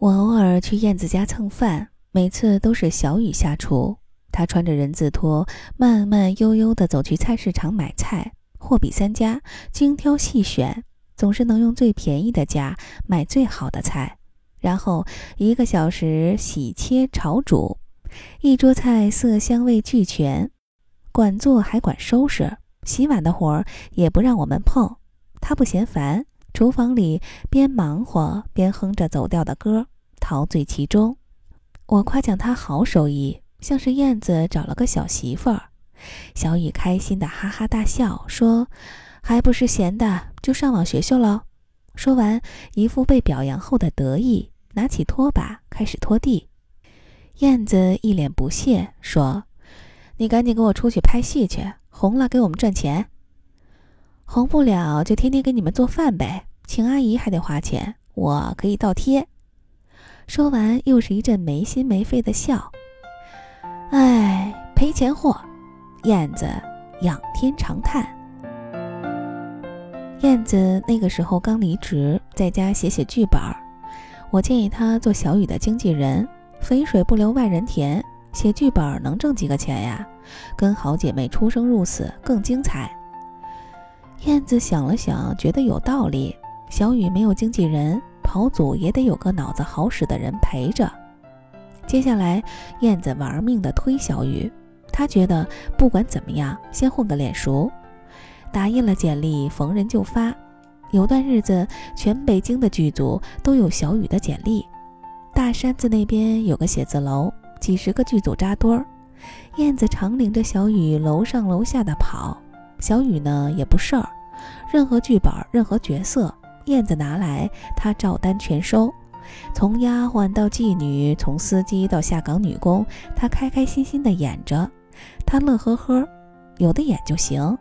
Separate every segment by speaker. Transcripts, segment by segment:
Speaker 1: 我偶尔去燕子家蹭饭，每次都是小雨下厨。他穿着人字拖，慢慢悠悠地走去菜市场买菜，货比三家，精挑细选，总是能用最便宜的价买最好的菜。然后一个小时洗切炒煮，一桌菜色香味俱全，管做还管收拾，洗碗的活儿也不让我们碰。他不嫌烦，厨房里边忙活边哼着走调的歌，陶醉其中。我夸奖他好手艺。像是燕子找了个小媳妇儿，小雨开心的哈哈大笑，说：“还不是闲的，就上网学学喽。”说完，一副被表扬后的得意，拿起拖把开始拖地。燕子一脸不屑说：“你赶紧给我出去拍戏去，红了给我们赚钱。红不了就天天给你们做饭呗，请阿姨还得花钱，我可以倒贴。”说完，又是一阵没心没肺的笑。唉，赔钱货，燕子仰天长叹。燕子那个时候刚离职，在家写写剧本儿。我建议他做小雨的经纪人，肥水不流外人田，写剧本能挣几个钱呀？跟好姐妹出生入死更精彩。燕子想了想，觉得有道理。小雨没有经纪人，跑组也得有个脑子好使的人陪着。接下来，燕子玩命的推小雨，她觉得不管怎么样，先混个脸熟。打印了简历，逢人就发。有段日子，全北京的剧组都有小雨的简历。大山子那边有个写字楼，几十个剧组扎堆儿。燕子常领着小雨楼上楼下的跑。小雨呢也不事儿，任何剧本、任何角色，燕子拿来，她照单全收。从丫鬟到妓女，从司机到下岗女工，她开开心心地演着，她乐呵呵，有的演就行。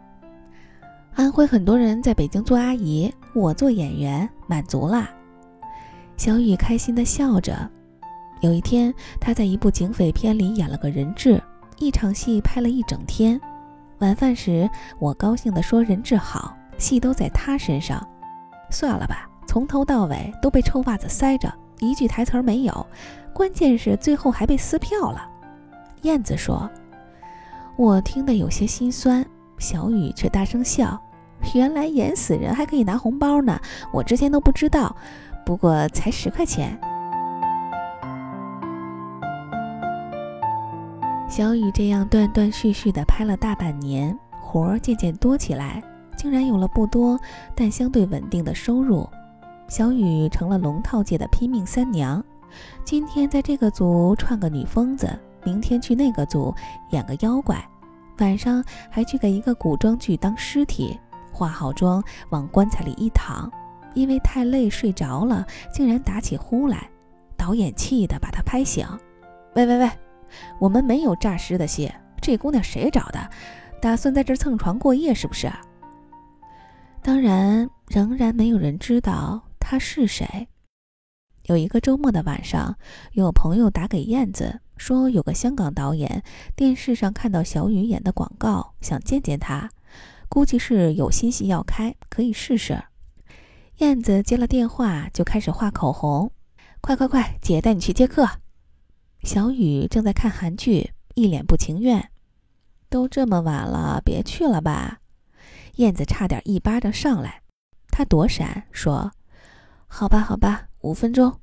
Speaker 1: 安徽很多人在北京做阿姨，我做演员，满足啦。小雨开心地笑着。有一天，她在一部警匪片里演了个人质，一场戏拍了一整天。晚饭时，我高兴地说：“人质好，戏都在他身上，算了吧。”从头到尾都被臭袜子塞着，一句台词没有。关键是最后还被撕票了。燕子说：“我听得有些心酸。”小雨却大声笑：“原来演死人还可以拿红包呢，我之前都不知道。不过才十块钱。”小雨这样断断续续的拍了大半年，活儿渐渐多起来，竟然有了不多但相对稳定的收入。小雨成了龙套界的拼命三娘，今天在这个组串个女疯子，明天去那个组演个妖怪，晚上还去给一个古装剧当尸体，化好妆往棺材里一躺，因为太累睡着了，竟然打起呼来，导演气得把她拍醒。喂喂喂，我们没有诈尸的戏，这姑娘谁找的？打算在这蹭床过夜是不是？当然，仍然没有人知道。她是谁？有一个周末的晚上，有朋友打给燕子，说有个香港导演电视上看到小雨演的广告，想见见她，估计是有新戏要开，可以试试。燕子接了电话，就开始画口红。快快快，姐带你去接客。小雨正在看韩剧，一脸不情愿。都这么晚了，别去了吧？燕子差点一巴掌上来，他躲闪说。好吧，好吧，五分钟。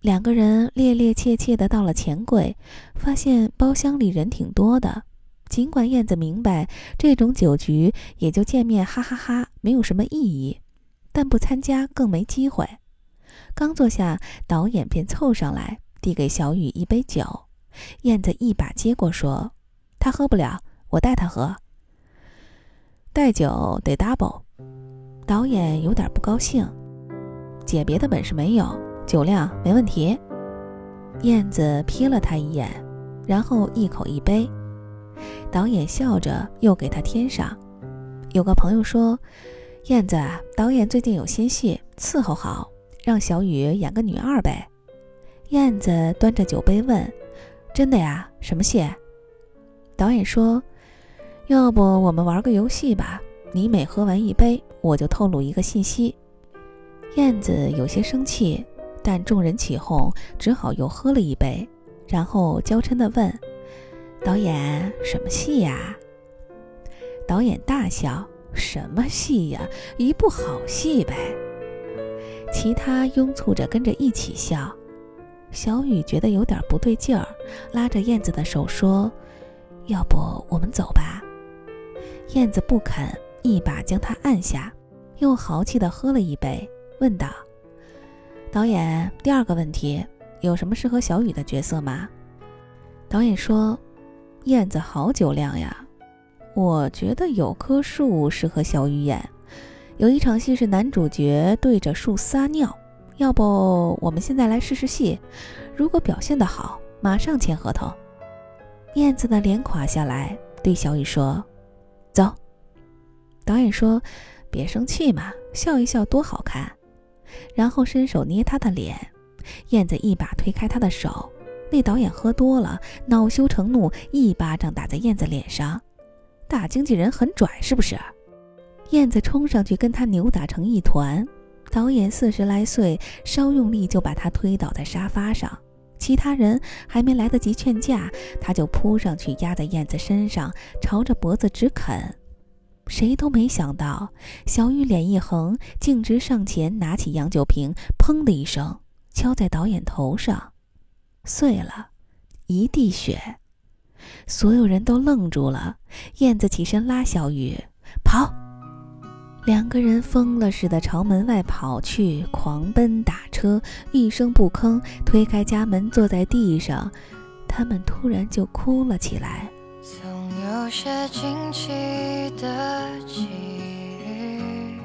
Speaker 1: 两个人趔趔趄趄的到了钱柜，发现包厢里人挺多的。尽管燕子明白这种酒局也就见面哈哈哈，没有什么意义，但不参加更没机会。刚坐下，导演便凑上来递给小雨一杯酒。燕子一把接过，说：“他喝不了，我带他喝。带酒得 double。”导演有点不高兴。姐别的本事没有，酒量没问题。燕子瞥了他一眼，然后一口一杯。导演笑着又给他添上。有个朋友说：“燕子，导演最近有新戏，伺候好，让小雨演个女二呗。”燕子端着酒杯问：“真的呀？什么戏？”导演说：“要不我们玩个游戏吧？你每喝完一杯，我就透露一个信息。”燕子有些生气，但众人起哄，只好又喝了一杯，然后娇嗔地问：“导演，什么戏呀？”导演大笑：“什么戏呀？一部好戏呗。”其他拥簇着跟着一起笑。小雨觉得有点不对劲儿，拉着燕子的手说：“要不我们走吧？”燕子不肯，一把将他按下，又豪气地喝了一杯，问道：“导演，第二个问题，有什么适合小雨的角色吗？”导演说：“燕子好酒量呀，我觉得有棵树适合小雨演。有一场戏是男主角对着树撒尿。”要不我们现在来试试戏，如果表现得好，马上签合同。燕子的脸垮下来，对小雨说：“走。”导演说：“别生气嘛，笑一笑多好看。”然后伸手捏她的脸，燕子一把推开他的手。那导演喝多了，恼羞成怒，一巴掌打在燕子脸上。大经纪人很拽是不是？燕子冲上去跟他扭打成一团。导演四十来岁，稍用力就把他推倒在沙发上。其他人还没来得及劝架，他就扑上去压在燕子身上，朝着脖子直啃。谁都没想到，小雨脸一横，径直上前拿起洋酒瓶，砰的一声敲在导演头上，碎了，一地血。所有人都愣住了。燕子起身拉小雨跑。两个人疯了似的朝门外跑去，狂奔打车，一声不吭，推开家门，坐在地上。他们突然就哭了起来。总有些惊奇的际遇，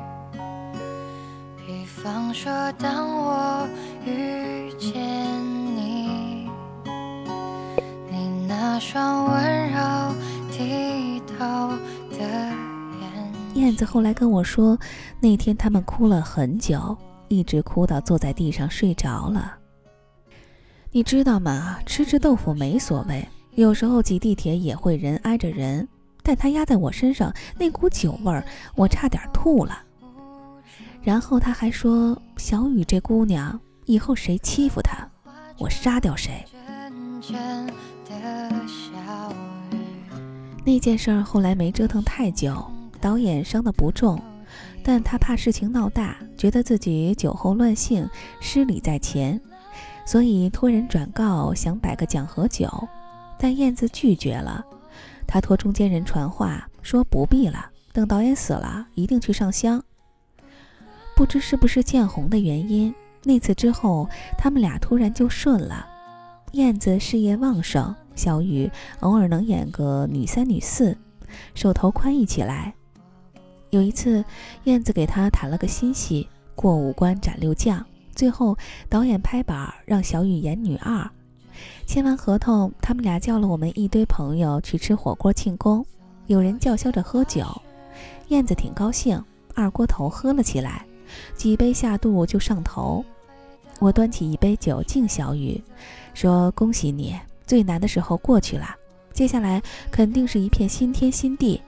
Speaker 1: 比方说，当我遇见你，你那双温柔燕子后来跟我说，那天他们哭了很久，一直哭到坐在地上睡着了。你知道吗？吃吃豆腐没所谓，有时候挤地铁也会人挨着人，但他压在我身上那股酒味儿，我差点吐了。然后他还说，小雨这姑娘以后谁欺负她，我杀掉谁。那件事儿后来没折腾太久。导演伤得不重，但他怕事情闹大，觉得自己酒后乱性，失礼在前，所以托人转告，想摆个讲和酒，但燕子拒绝了。他托中间人传话，说不必了，等导演死了，一定去上香。不知是不是见红的原因，那次之后，他们俩突然就顺了。燕子事业旺盛，小雨偶尔能演个女三女四，手头宽裕起来。有一次，燕子给他谈了个新戏，过五关斩六将。最后，导演拍板让小雨演女二。签完合同，他们俩叫了我们一堆朋友去吃火锅庆功，有人叫嚣着喝酒。燕子挺高兴，二锅头喝了起来，几杯下肚就上头。我端起一杯酒敬小雨，说：“恭喜你，最难的时候过去了，接下来肯定是一片新天新地。”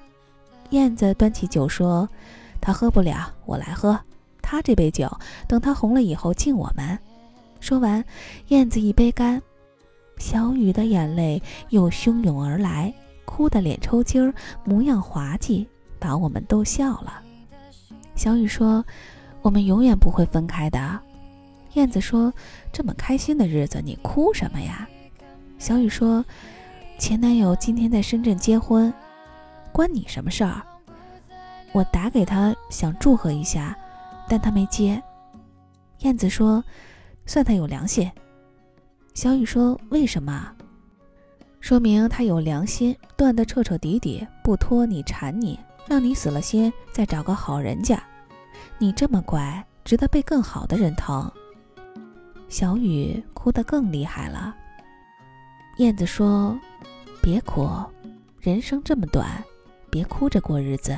Speaker 1: 燕子端起酒说：“他喝不了，我来喝。他这杯酒，等他红了以后敬我们。”说完，燕子一杯干，小雨的眼泪又汹涌而来，哭得脸抽筋儿，模样滑稽，把我们逗笑了。小雨说：“我们永远不会分开的。”燕子说：“这么开心的日子，你哭什么呀？”小雨说：“前男友今天在深圳结婚。”关你什么事儿？我打给他想祝贺一下，但他没接。燕子说：“算他有良心。”小雨说：“为什么？”说明他有良心，断得彻彻底底，不拖你缠你，让你死了心再找个好人家。你这么乖，值得被更好的人疼。小雨哭得更厉害了。燕子说：“别哭，人生这么短。”别哭着过日子。